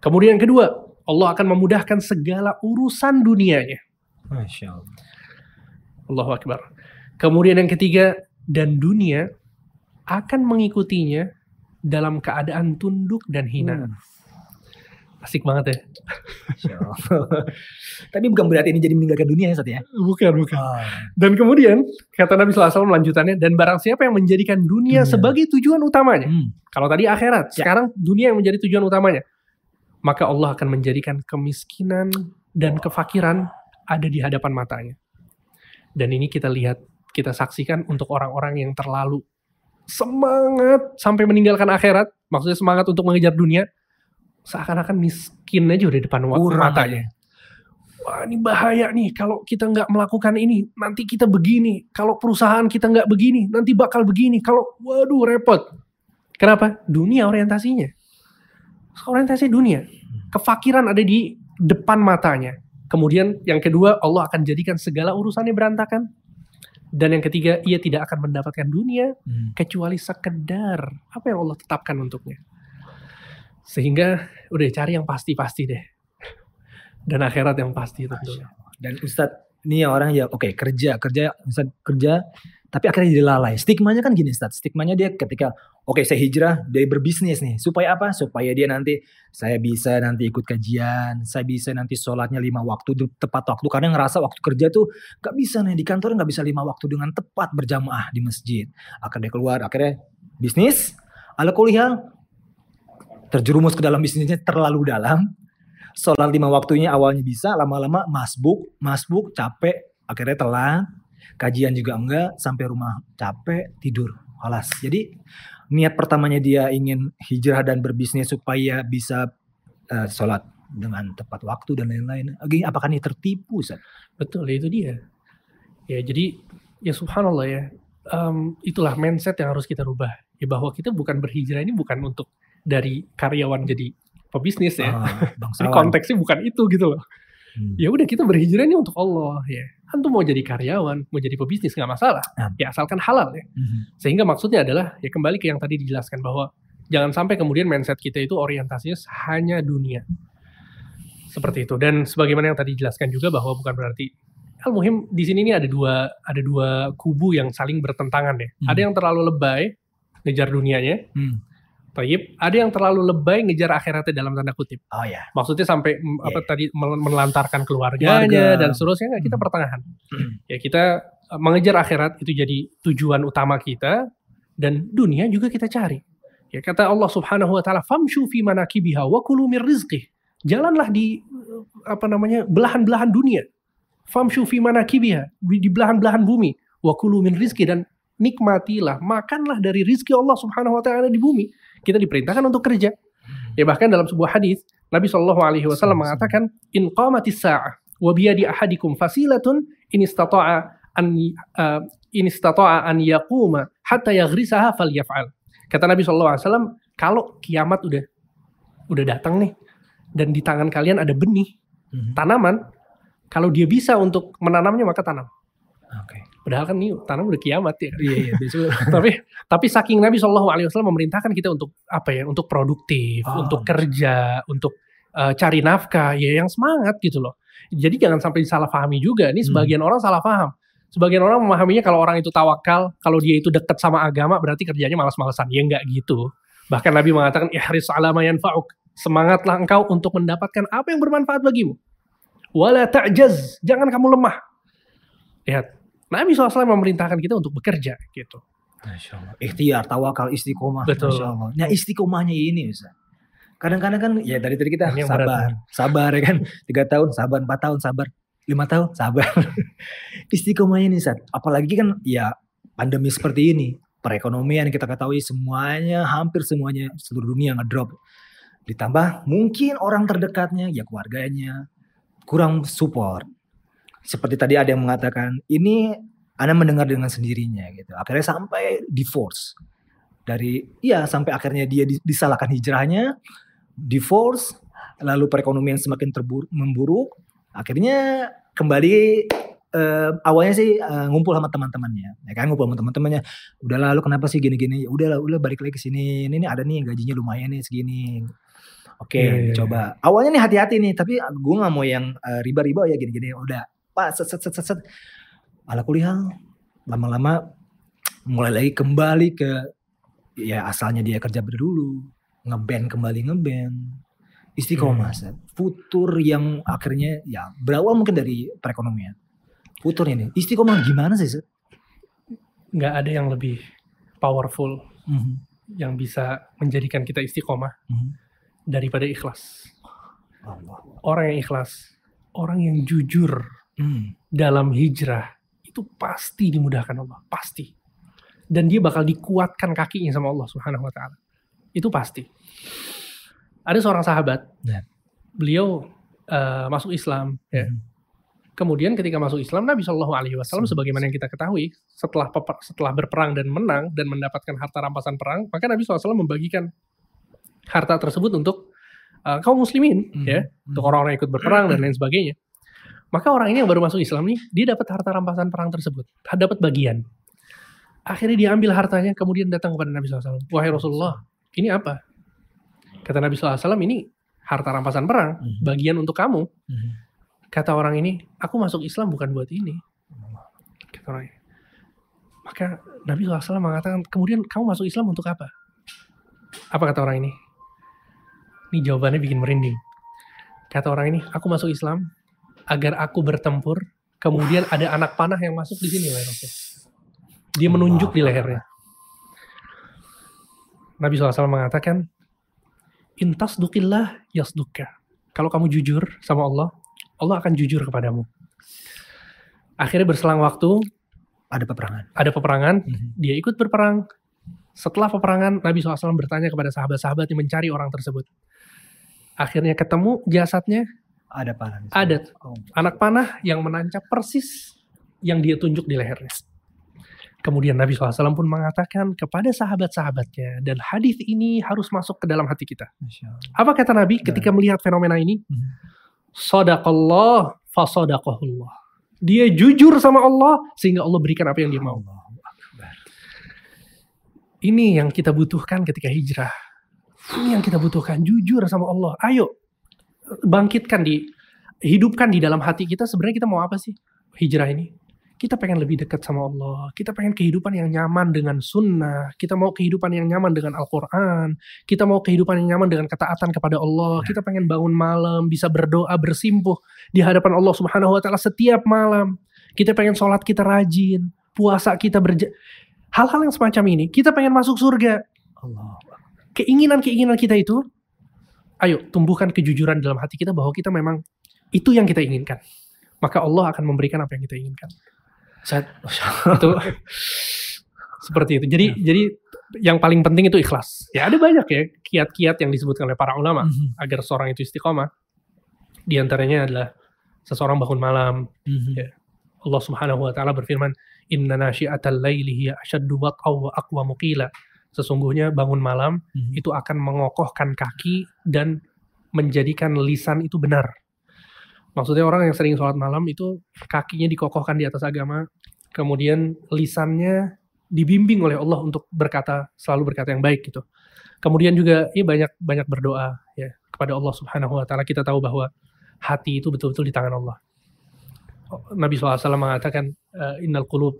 Kemudian yang kedua, Allah akan memudahkan segala urusan dunianya. Masya Allah. Allahu Akbar. Kemudian yang ketiga, dan dunia akan mengikutinya dalam keadaan tunduk dan hina. Hmm. Asik banget ya. Tapi bukan berarti ini jadi meninggalkan dunia ya Ustaz ya? Bukan, bukan. Oh, Dan kemudian, kata Nabi SAW lanjutannya, dan barang siapa yang menjadikan dunia Dunia. sebagai tujuan utamanya. hmm. Kalau tadi akhirat, Ya. sekarang dunia yang menjadi tujuan utamanya. Maka Allah akan menjadikan kemiskinan dan kefakiran ada di hadapan matanya. Dan ini kita lihat, kita saksikan untuk orang-orang yang terlalu semangat sampai meninggalkan akhirat, maksudnya semangat untuk mengejar dunia, seakan-akan miskin aja udah depan Kurang matanya. Wah ini bahaya nih kalau kita nggak melakukan ini nanti kita begini. Kalau perusahaan kita nggak begini nanti bakal begini. Kalau waduh repot. Kenapa? Dunia orientasinya. Orientasi dunia. Kefakiran ada di depan matanya. Kemudian yang kedua Allah akan jadikan segala urusannya berantakan. Dan yang ketiga ia tidak akan mendapatkan dunia Hmm. kecuali sekedar apa yang Allah tetapkan untuknya. Sehingga udah cari yang pasti-pasti deh. Dan akhirat yang pasti tentunya. Dan Ustadz, ini orang ya oke kerja, kerja, Ustadz kerja, tapi akhirnya jadi lalai. Stigmanya kan gini Ustadz, stigmanya dia ketika oke saya hijrah, dia berbisnis nih. Supaya apa? Supaya dia nanti, saya bisa nanti ikut kajian, saya bisa nanti sholatnya lima waktu tepat waktu. Karena ngerasa waktu kerja tuh gak bisa nih, di kantor gak bisa lima waktu dengan tepat berjamaah di masjid. Akhirnya keluar, akhirnya bisnis, ala kuliah, terjerumus ke dalam bisnisnya terlalu dalam, sholat lima waktunya awalnya bisa, lama-lama masbuk, masbuk, capek, akhirnya telat, kajian juga enggak, sampai rumah capek, tidur, alas. Jadi niat pertamanya dia ingin hijrah dan berbisnis supaya bisa eh, sholat dengan tepat waktu dan lain-lain. Apakah ini tertipu, Ustaz? Betul, itu dia. Ya, jadi ya subhanallah ya. em, itulah mindset yang harus kita rubah. Ya bahwa kita bukan berhijrah ini bukan untuk dari karyawan jadi pebisnis ya. Ah, Jadi konteksnya bukan itu gitu loh. Hmm. Ya udah kita berhijrah ini untuk Allah ya. Antum mau jadi karyawan, mau jadi pebisnis nggak masalah. Ah. Ya asalkan halal ya. Mhm. Sehingga maksudnya adalah ya kembali ke yang tadi dijelaskan bahwa jangan sampai kemudian mindset kita itu orientasinya hanya dunia. Seperti itu. Dan sebagaimana yang tadi dijelaskan juga bahwa bukan berarti al muhim di sini ini ada dua ada dua kubu yang saling bertentangan deh. Hmm. Ada yang terlalu lebay ngejar dunianya, Hmm. Taib. Ada yang terlalu lebay ngejar akhiratnya dalam tanda kutip. Oh ya. Maksudnya sampai mm, apa Iya. tadi mel- melantarkan keluarganya Keluarga. dan seterusnya nggak kita Hmm. pertengahan. Hmm. Ya kita eh, mengejar akhirat itu jadi tujuan utama kita dan dunia juga kita cari. Ya kata Allah Subhanahu wa taala, "Famshu fi manakibiha wa kulu min rizqih." Jalanlah di eh, apa namanya? belahan-belahan dunia. Famshu fi manakibiha, di di belahan-belahan bumi, wa kulu min rizqih dan nikmatilah, makanlah dari rizki Allah Subhanahu wa taala di bumi. Kita diperintahkan untuk kerja. Ya bahkan dalam sebuah hadis Nabi Shallallahu alaihi wasallam mengatakan in qamatis sa'ah wa biyadi ahadikum fasilatun in istata'a an uh, in istata'a an yaquma hatta yaghrisaha falyaf'al. Kata Nabi Shallallahu alaihi wasallam kalau kiamat udah udah datang nih dan di tangan kalian ada benih Mhm. tanaman kalau dia bisa untuk menanamnya maka tanam. Oke. Padahal kan ini tanam udah kiamat ya. Iya, iya, tapi tapi saking Nabi Shallallahu Alaihi Wasallam memerintahkan kita untuk apa ya untuk produktif Ah, untuk kerja untuk uh, cari nafkah ya yang semangat gitu loh. Jadi jangan sampai disalahpahami juga. Ini Hmm. sebagian orang salah paham. Sebagian orang memahaminya kalau orang itu tawakal kalau dia itu dekat sama agama berarti kerjanya malas-malasan. Ya enggak gitu. Bahkan Nabi mengatakan ihris ala ma yanfa'uk. Semangatlah engkau untuk mendapatkan apa yang bermanfaat bagimu. Wala ta'jaz. Jangan kamu lemah. Lihat Nabi SAW memerintahkan kita untuk bekerja gitu Masya Allah. Ikhtiar, tawakal, istiqomah. Betul. Masya Allah. Nah istiqomahnya ini Ustaz. Kadang-kadang kan ya dari tadi kita Ini yang berat, sabar. Sabar ya kan. Tiga tahun sabar, empat tahun sabar. Lima tahun sabar. istiqomahnya ini Ustaz. Apalagi kan ya pandemi seperti ini. Perekonomian kita ketahui semuanya, hampir semuanya seluruh dunia ngedrop. Ditambah mungkin orang terdekatnya, ya keluarganya, kurang support. Seperti tadi ada yang mengatakan, ini anda mendengar dengan sendirinya gitu. Akhirnya sampai divorce. Dari iya sampai akhirnya dia di- disalahkan hijrahnya, divorce, lalu perekonomian semakin terburuk, memburuk, akhirnya kembali eh, awalnya sih eh, ngumpul sama teman-temannya, ya kan ngumpul sama teman-temannya. Udah lalu kenapa sih gini-gini? Udah lah, udah balik lagi ke sini. Ini, nih ada nih gajinya lumayan nih segini. Oke, Iya, iya, iya. coba. Awalnya nih hati-hati nih, tapi gue nggak mau yang eh, riba-riba ya gini-gini. Udah, pak, set set set set. set. Ala kuliah, lama-lama mulai lagi kembali ke ya asalnya dia kerja dulu, ngeband kembali ngeband, istiqomah, Set. futur yang akhirnya ya berawal mungkin dari perekonomian. Futur ini, istiqomah gimana sih? Set? Nggak ada yang lebih powerful Mhm, yang bisa menjadikan kita istiqomah mhm. daripada ikhlas. Allah. Orang yang ikhlas, orang yang jujur Hmm, dalam hijrah itu pasti dimudahkan Allah, pasti. Dan dia bakal dikuatkan kakinya sama Allah Subhanahu wa taala. Itu pasti. Ada seorang sahabat, Ya. beliau eh, masuk Islam, ya. Mhm. Kemudian ketika masuk Islam Nabi Shallallahu Alaihi Wasallam sebagaimana yang kita ketahui setelah setelah berperang dan menang dan mendapatkan harta rampasan perang maka Nabi SAW membagikan harta tersebut untuk uh, kaum muslimin Mhm, ya untuk orang-orang yang ikut berperang dan lain sebagainya maka orang ini yang baru masuk Islam nih dia dapat harta rampasan perang tersebut dapat bagian akhirnya dia ambil hartanya kemudian datang kepada Nabi SAW wahai Rasulullah ini apa kata Nabi SAW ini harta rampasan perang Mhm. bagian untuk kamu mhm. kata orang ini, aku masuk Islam bukan buat ini. Kata orang ini. Maka Nabi SAW mengatakan, kemudian kamu masuk Islam untuk apa? Apa kata orang ini? Ini jawabannya bikin merinding. Kata orang ini, aku masuk Islam agar aku bertempur, kemudian ada anak panah yang masuk di sini, wahai Rasul. Dia menunjuk di lehernya. Nabi SAW mengatakan, Intas dukillah yasduka. Kalau kamu jujur sama Allah, Allah akan jujur kepadamu. Akhirnya berselang waktu, Ada peperangan. ada peperangan, Mhm. dia ikut berperang. Setelah peperangan, Nabi SAW bertanya kepada sahabat-sahabat yang mencari orang tersebut. Akhirnya ketemu jasadnya, Ada panah. ada Oh. anak panah yang menancap persis yang dia tunjuk di lehernya. Kemudian Nabi SAW pun mengatakan kepada sahabat-sahabatnya, dan hadis ini harus masuk ke dalam hati kita. Apa kata Nabi ketika melihat fenomena ini? Mhm. Sadaqallah fasadaqahullah. Dia jujur sama Allah sehingga Allah berikan apa yang dia mau. Ini yang kita butuhkan ketika hijrah. Ini yang kita butuhkan jujur sama Allah. Ayo bangkitkan di hidupkan di dalam hati kita sebenarnya kita mau apa sih hijrah ini? Kita pengen lebih dekat sama Allah. Kita pengen kehidupan yang nyaman dengan sunnah. Kita mau kehidupan yang nyaman dengan Al-Quran. Kita mau kehidupan yang nyaman dengan ketaatan kepada Allah. Kita pengen bangun malam, bisa berdoa, bersimpuh di hadapan Allah Subhanahu Wa Taala setiap malam. Kita pengen sholat kita rajin, puasa kita berja hal-hal yang semacam ini. Kita pengen masuk surga. Allah. Keinginan-keinginan kita itu, ayo tumbuhkan kejujuran dalam hati kita bahwa kita memang itu yang kita inginkan. Maka Allah akan memberikan apa yang kita inginkan. Saya, Allah. itu seperti itu. Jadi jadi yang paling penting itu ikhlas. Ya ada banyak ya kiat-kiat yang disebutkan oleh para ulama Mhm. agar seorang itu istiqomah. Di antaranya adalah seseorang bangun malam. Mhm. Ya. Allah Subhanahu wa taala berfirman, "Inna nasyi'atal laili hiya asyaddu wat'aw wa aqwamu qila." Sesungguhnya bangun malam Mhm. itu akan mengokohkan kaki dan menjadikan lisan itu benar. Maksudnya orang yang sering sholat malam itu kakinya dikokohkan di atas agama, kemudian lisannya dibimbing oleh Allah untuk berkata selalu berkata yang baik gitu. Kemudian juga ini banyak banyak berdoa ya kepada Allah Subhanahu wa taala. Kita tahu bahwa hati itu betul-betul di tangan Allah. Nabi SAW mengatakan eh, innal qulub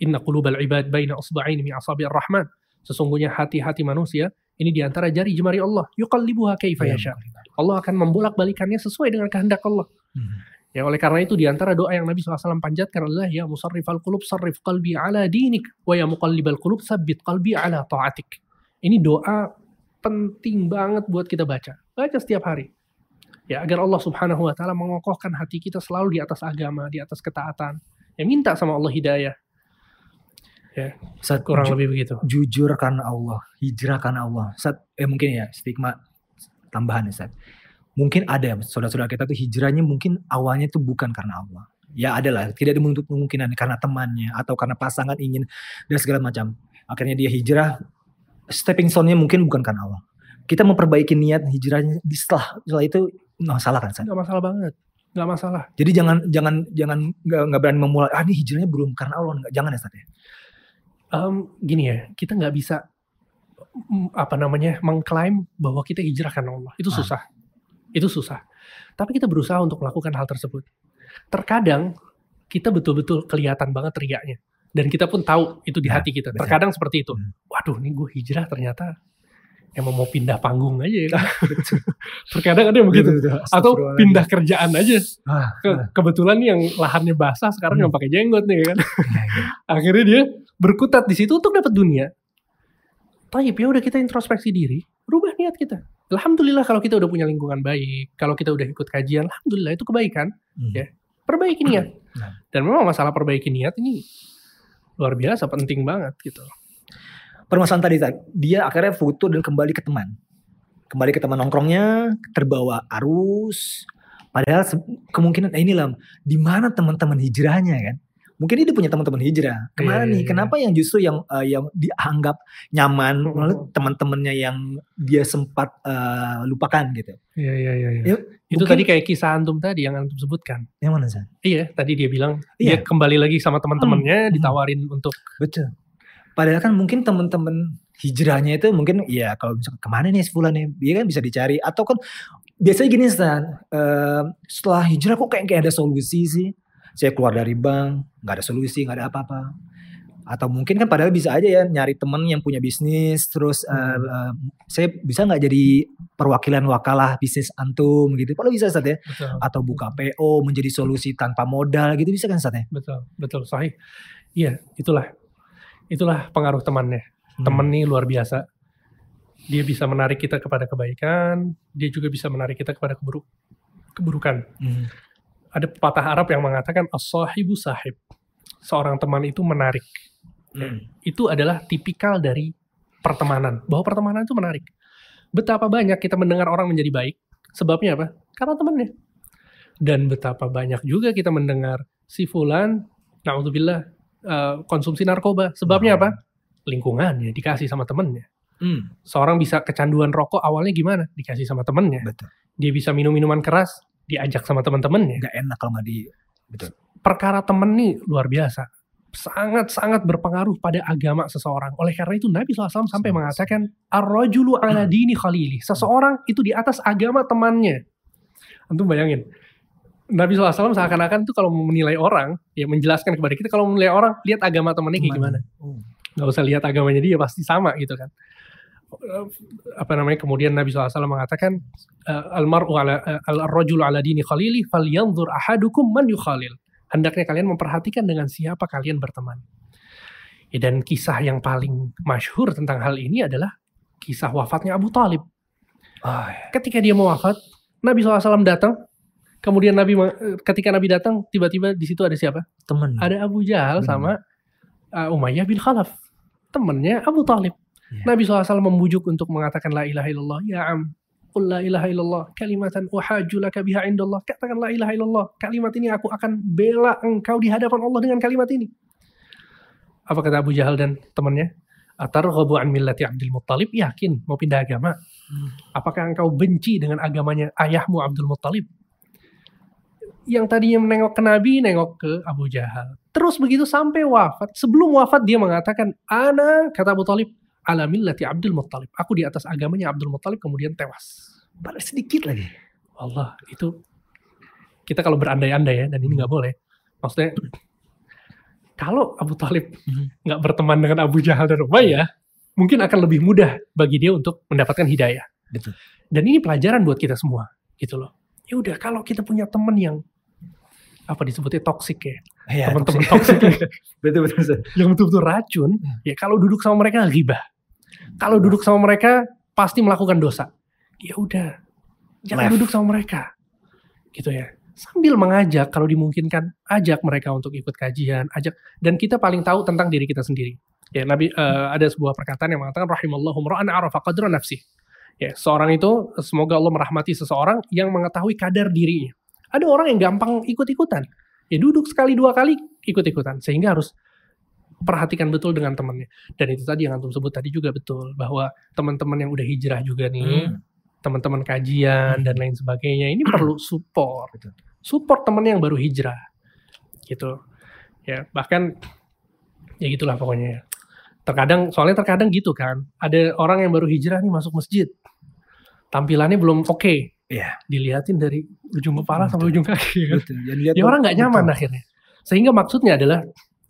inna qulubal ibad baina usba'aini min asabi'ir rahman. Sesungguhnya hati-hati manusia ini di antara jari jemari Allah. Yuqallibuha kaifa Ya, yasha. Allah akan membolak-balikannya sesuai dengan kehendak Allah. Mhm. Ya oleh karena itu di antara doa yang Nabi SAW panjatkan adalah ya musarrifal qulub sarrif qalbi ala dinik wa ya muqallibal qulub sabbit qalbi ala ta'atik. Ini doa penting banget buat kita baca. Baca setiap hari. Ya agar Allah Subhanahu wa taala mengokohkan hati kita selalu di atas agama, di atas ketaatan. Ya minta sama Allah hidayah. Saat Kurang ju- lebih begitu. jujur karena Allah, hijrah karena Allah. Saat eh mungkin ya stigma tambahan ya Saat. Mungkin ada saudara-saudara kita tuh hijrahnya mungkin awalnya tuh bukan karena Allah. Ya ada lah, tidak menutup kemungkinan karena temannya atau karena pasangan ingin dan segala macam. Akhirnya dia hijrah, stepping stone-nya mungkin bukan karena Allah. kita memperbaiki niat hijrahnya di setelah setelah itu nggak salah kan San? nggak masalah banget nggak masalah Jadi jangan jangan jangan nggak nggak berani memulai ah ini hijrahnya belum karena Allah nggak jangan ya Ustaz ya. Em, gini ya kita nggak bisa apa namanya mengklaim bahwa kita hijrah karena Allah. Itu Ah. susah. Itu susah. Tapi kita berusaha untuk melakukan hal tersebut. Terkadang kita betul-betul kelihatan banget teriaknya dan kita pun tahu itu di Ya, hati kita. betul. terkadang seperti itu. Hmm. waduh nih gue hijrah ternyata emang mau pindah panggung aja ya. Terkadang ada yang begitu. Atau pindah kerjaan aja. Ah, Ke- kebetulan nih yang lahannya basah sekarang Hmm. yang pakai jenggot nih kan. Iya, iya. akhirnya dia berkutat di situ untuk dapat dunia. Taib ya udah kita introspeksi diri rubah niat kita. Alhamdulillah kalau kita udah punya lingkungan baik kalau kita udah ikut kajian Alhamdulillah itu kebaikan Hmm. Ya. perbaiki niat. Nah. dan memang masalah perbaiki niat ini luar biasa penting banget gitu Permasalahan tadi dia akhirnya foto dan kembali ke teman. Kembali ke teman nongkrongnya, terbawa arus. Padahal kemungkinan nah inilah di mana teman-teman hijrahnya kan? Mungkin dia punya teman-teman hijrah. Ke mana Iya, nih? iya, Kenapa yang justru yang eh, yang dianggap nyaman malah teman-temannya yang dia sempat eh, lupakan gitu? iya iya iya Ya, itu mungkin- tadi kayak kisah antum tadi yang antum sebutkan Yang mana sih? iya tadi dia bilang Iya. dia kembali lagi sama teman-temannya Hmm. ditawarin untuk Betul. Padahal kan mungkin teman-teman hijrahnya itu mungkin ya kalau misalkan ke mana nih sebulan nih, dia kan bisa dicari atau kan biasanya gini Stan, eh, setelah hijrah kok kayak kayak ada solusi sih. Saya keluar dari bank, nggak ada solusi, nggak ada apa-apa. Atau mungkin kan padahal bisa aja ya nyari teman yang punya bisnis, terus Hmm. eh, saya bisa nggak jadi perwakilan wakalah bisnis antum gitu. Kalau bisa Stan ya. betul Atau buka PO menjadi solusi tanpa modal gitu bisa kan Stan ya. betul betul sahih iya itulah itulah pengaruh temannya. Hmm. temen nih luar biasa. Dia bisa menarik kita kepada kebaikan dia juga bisa menarik kita kepada keburuk keburukan. Hmm. ada pepatah Arab yang mengatakan as-sahibu sahib. Seorang teman itu menarik. Hmm. itu adalah tipikal dari pertemanan. Bahwa pertemanan itu menarik. Betapa banyak kita mendengar orang menjadi baik sebabnya apa? Karena temannya. Dan betapa banyak juga kita mendengar si fulan naudzubillah eh, konsumsi narkoba sebabnya apa lingkungannya dikasih sama temennya Hmm. seorang bisa kecanduan rokok awalnya gimana dikasih sama temennya Betul. dia bisa minum minuman keras diajak sama teman-temannya Nggak enak kalau nggak di perkara temen nih luar biasa sangat-sangat berpengaruh pada agama seseorang. Oleh karena itu Nabi SAW sampai mengatakan ar-rajulu ala dini khalili. Seseorang itu di atas agama temannya. Antum bayangin. Nabi SAW seakan-akan itu kalau menilai orang, ya menjelaskan kepada kita kalau menilai orang, lihat agama temannya kayak gimana. Oh. Nggak usah lihat agamanya dia pasti sama gitu kan. Apa namanya kemudian Nabi SAW mengatakan eh, almaru ala eh, al-rajulu ala dini khalili falyanzur ahadukum man yukhalil. Hendaknya kalian memperhatikan dengan siapa kalian berteman. Ya, dan kisah yang paling masyhur tentang hal ini adalah kisah wafatnya Abu Talib. Ya. Ketika dia mau wafat, Nabi SAW datang. Kemudian Nabi ketika Nabi datang, tiba-tiba di situ ada siapa? temen. Ada Abu Jahal Benar. sama uh, Umayyah bin Khalaf. Temennya Abu Talib. Iya. Nabi SAW membujuk untuk mengatakan la ilaha illallah. Ya am, qul la ilaha illallah. Kalimatan uhaju laka biha indallah. Katakan la ilaha illallah. Kalimat ini aku akan bela engkau di hadapan Allah dengan kalimat ini. Apa kata Abu Jahal dan temannya? Atarghabu an millati Abdul Muttalib? Yakin mau pindah agama? Apakah engkau benci dengan agamanya ayahmu Abdul Muttalib? Yang tadinya menengok ke Nabi, nengok ke Abu Jahal. Terus begitu sampai wafat. Sebelum wafat dia mengatakan, Ana, kata Abu Talib, ala millati Abdul Muttalib. Aku di atas agamanya Abdul Muttalib kemudian tewas. Padahal sedikit lagi. Allah, itu kita kalau berandai-andai ya, dan ini nggak boleh. Maksudnya, kalau Abu Talib Mhm. nggak berteman dengan Abu Jahal dan Umayyah, mungkin akan lebih mudah bagi dia untuk mendapatkan hidayah. Betul. Dan ini pelajaran buat kita semua, gitu loh. Ya udah, kalau kita punya teman yang apa disebutnya toksik ya, Iya, teman-teman toksik. ya, betul betul. Yang betul-betul racun, ya kalau duduk sama mereka ribah. Kalau duduk sama mereka pasti melakukan dosa. Ya udah, jangan Left. duduk sama mereka. Gitu ya. Sambil mengajak kalau dimungkinkan, ajak mereka untuk ikut kajian, ajak dan kita paling tahu tentang diri kita sendiri. Ya, Nabi eh, ada sebuah perkataan yang mengatakan rahimallahu ra'an arafa qadra nafsi. Ya, seorang itu semoga Allah merahmati seseorang yang mengetahui kadar dirinya. Ada orang yang gampang ikut-ikutan. Ya duduk sekali dua kali ikut-ikutan sehingga harus perhatikan betul dengan temannya. Dan itu tadi yang antum sebut tadi juga betul bahwa teman-teman yang udah hijrah juga nih, Hmm. teman-teman kajian dan lain sebagainya ini perlu support. Support teman yang baru hijrah. Gitu. Ya, bahkan ya gitulah pokoknya ya. Terkadang soalnya terkadang gitu kan. Ada orang yang baru hijrah nih masuk masjid. Tampilannya belum oke. Iya. Dilihatin dari ujung kepala sampai ujung kaki kan. Betul. Ya orang nggak nyaman betul. akhirnya. Sehingga maksudnya adalah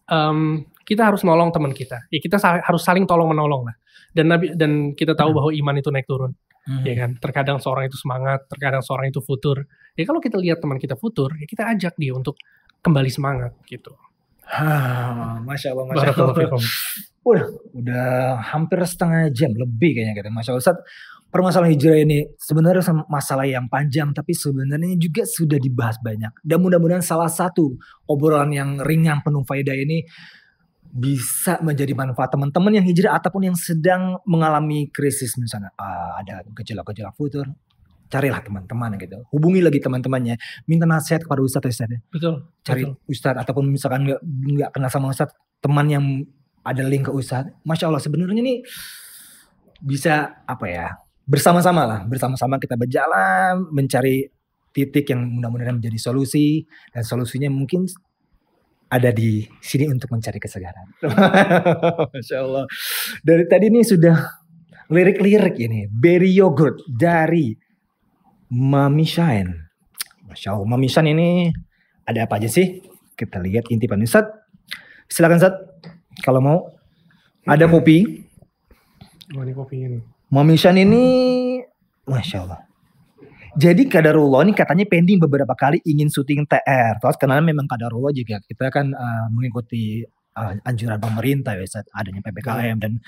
em, kita harus nolong teman kita. Ya kita sa- harus saling tolong menolong lah. Dan Nabi dan kita tahu bahwa iman itu naik turun, Hmm. ya kan. Terkadang seorang itu semangat, terkadang seorang itu futur. Ya kalau kita lihat teman kita futur, ya kita ajak dia untuk kembali semangat gitu. Ah, Masya Allah, Masya Allah. Udah, udah hampir setengah jam lebih kayaknya kita. Masya Allah. Ustaz, permasalahan hijrah ini sebenarnya masalah yang panjang tapi sebenarnya juga sudah dibahas banyak. Dan mudah-mudahan salah satu obrolan yang ringan penuh faedah ini bisa menjadi manfaat teman-teman yang hijrah ataupun yang sedang mengalami krisis misalnya ah, ada gejala-gejala futur carilah teman-teman gitu hubungi lagi teman-temannya minta nasihat kepada ustadz ustadz ya Betul. cari betul. ustadz ataupun misalkan nggak nggak kenal sama ustadz teman yang ada link ke ustadz masya allah sebenarnya nih bisa apa ya bersama-sama lah bersama-sama kita berjalan mencari titik yang mudah-mudahan menjadi solusi dan solusinya mungkin ada di sini untuk mencari kesegaran masya allah dari tadi nih sudah lirik-lirik ini berry yogurt dari Mami Shine masya allah Mami Shine ini ada apa aja sih? Kita lihat intipan Ustaz. Silakan Ustaz. Kalau mau ada kopi. Oh, ini kopi ini. Mamishan ini Masya Allah. Jadi Kadarullah ini katanya pending beberapa kali ingin syuting TR. Terus karena memang Kadarullah juga kita kan uh, mengikuti uh, anjuran pemerintah ya Ustaz. Adanya PPKM dan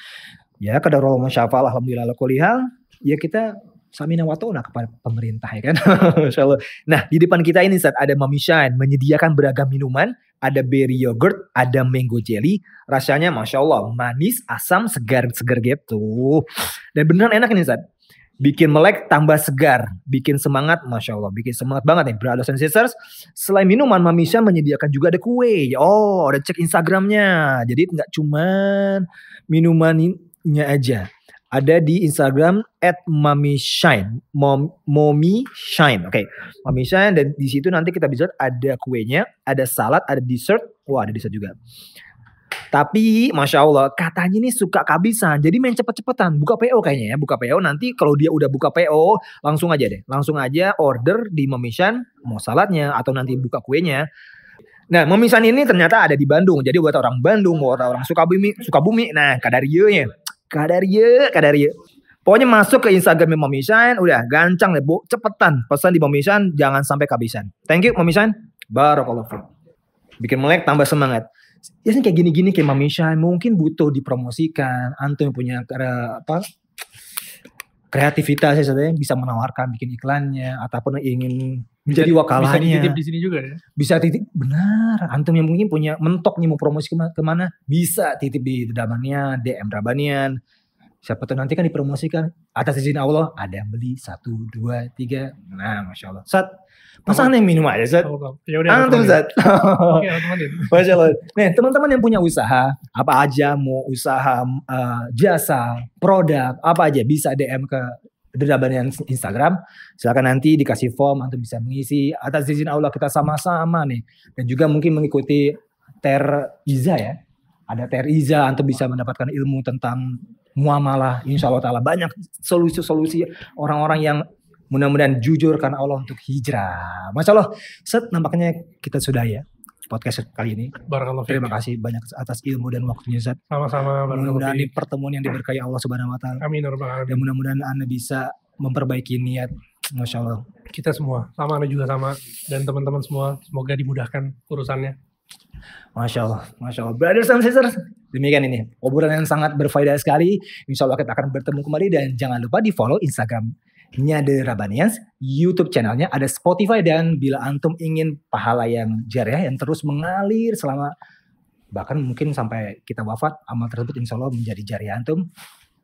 ya Kadarullah Allah Alhamdulillah ala kulli hal, Ya kita samina wa ta'una kepada pemerintah ya kan. Masya. Nah di depan kita ini saat ada Mami Shine menyediakan beragam minuman. Ada berry yogurt, ada mango jelly. Rasanya Masya Allah manis, asam, segar-segar gitu. Dan beneran enak ini Ustaz. Bikin melek tambah segar. Bikin semangat Masya Allah. Bikin semangat banget nih brothers and sisters. Selain minuman Mami Shine menyediakan juga ada kue. Oh ada cek Instagramnya. Jadi nggak cuman minumannya aja ada di Instagram at Mami Shine, Mom, Mommy Shine. Oke, Mami Shine dan di situ nanti kita bisa ada kuenya, ada salad, ada dessert. Wah, ada dessert juga. Tapi Masya Allah katanya ini suka kehabisan Jadi main cepet-cepetan. Buka PO kayaknya ya Buka PO nanti kalau dia udah buka PO Langsung aja deh. Langsung aja order di Memishan Mau saladnya Atau nanti buka kuenya. Nah Memishan ini ternyata ada di Bandung. Jadi buat orang Bandung Buat orang Sukabumi Sukabumi. Nah Kadarionya Kadaria Kadaria Pokoknya masuk ke Instagram Memishan Udah gancang deh bu. Cepetan Pesan di Memishan Jangan sampai kehabisan. Thank you Memishan Barakallahu fiik. Bikin melek tambah semangat. Biasanya kayak gini-gini kayak Mami Shine mungkin butuh dipromosikan. Antum punya kre- apa kreativitas ya bisa menawarkan bikin iklannya ataupun ingin menjadi Bisa wakalanya dititip di sini juga ya. bisa titip benar antum yang mungkin punya mentok nih mau promosi kema- ke mana bisa titip di Rabanian DM Rabanian siapa tahu nanti kan dipromosikan atas izin Allah ada yang beli satu dua tiga nah masya Allah Sat masa aneh minum aja Sat ya udah. antum. Sat. Masya Allah. Nih teman-teman yang punya usaha, apa aja mau usaha eh, jasa, produk, apa aja bisa DM ke Dedabanian Instagram. Silakan nanti dikasih form, antum bisa mengisi. Atas izin Allah kita sama-sama nih. Dan juga mungkin mengikuti Ter Iza ya. Ada Ter Iza, antum bisa mendapatkan ilmu tentang muamalah. Insya Allah Ta'ala banyak solusi-solusi orang-orang yang mudah-mudahan jujur karena Allah untuk hijrah. Masya Allah, set nampaknya kita sudah ya podcast kali ini. Barakallahu fiik. Terima kasih banyak atas ilmu dan waktunya Zat. Sama-sama. Mudah-mudahan ini pertemuan yang diberkahi Allah Subhanahu wa taala Amin ya dan mudah-mudahan Anda bisa memperbaiki niat. Masya Allah. kita semua sama Anda juga sama dan teman-teman semua semoga dimudahkan urusannya Masya Allah. Masya Allah. Brothers and sisters. Demikian ini. Obrolan yang sangat berfaedah sekali. Insya Allah kita akan bertemu kembali dan jangan lupa di follow Instagramnya The Rabanians, YouTube channelnya, ada Spotify dan bila antum ingin pahala yang jariah yang terus mengalir selama bahkan mungkin sampai kita wafat amal tersebut insya Allah menjadi jariah antum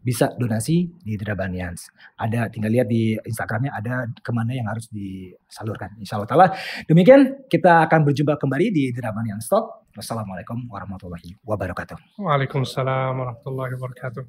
bisa donasi di Drabanians. Ada tinggal lihat di Instagramnya ada ke mana yang harus disalurkan. Insya Allah taala. Demikian kita akan berjumpa kembali di Drabanians Talk. Wassalamualaikum warahmatullahi wabarakatuh. Waalaikumsalam warahmatullahi wabarakatuh.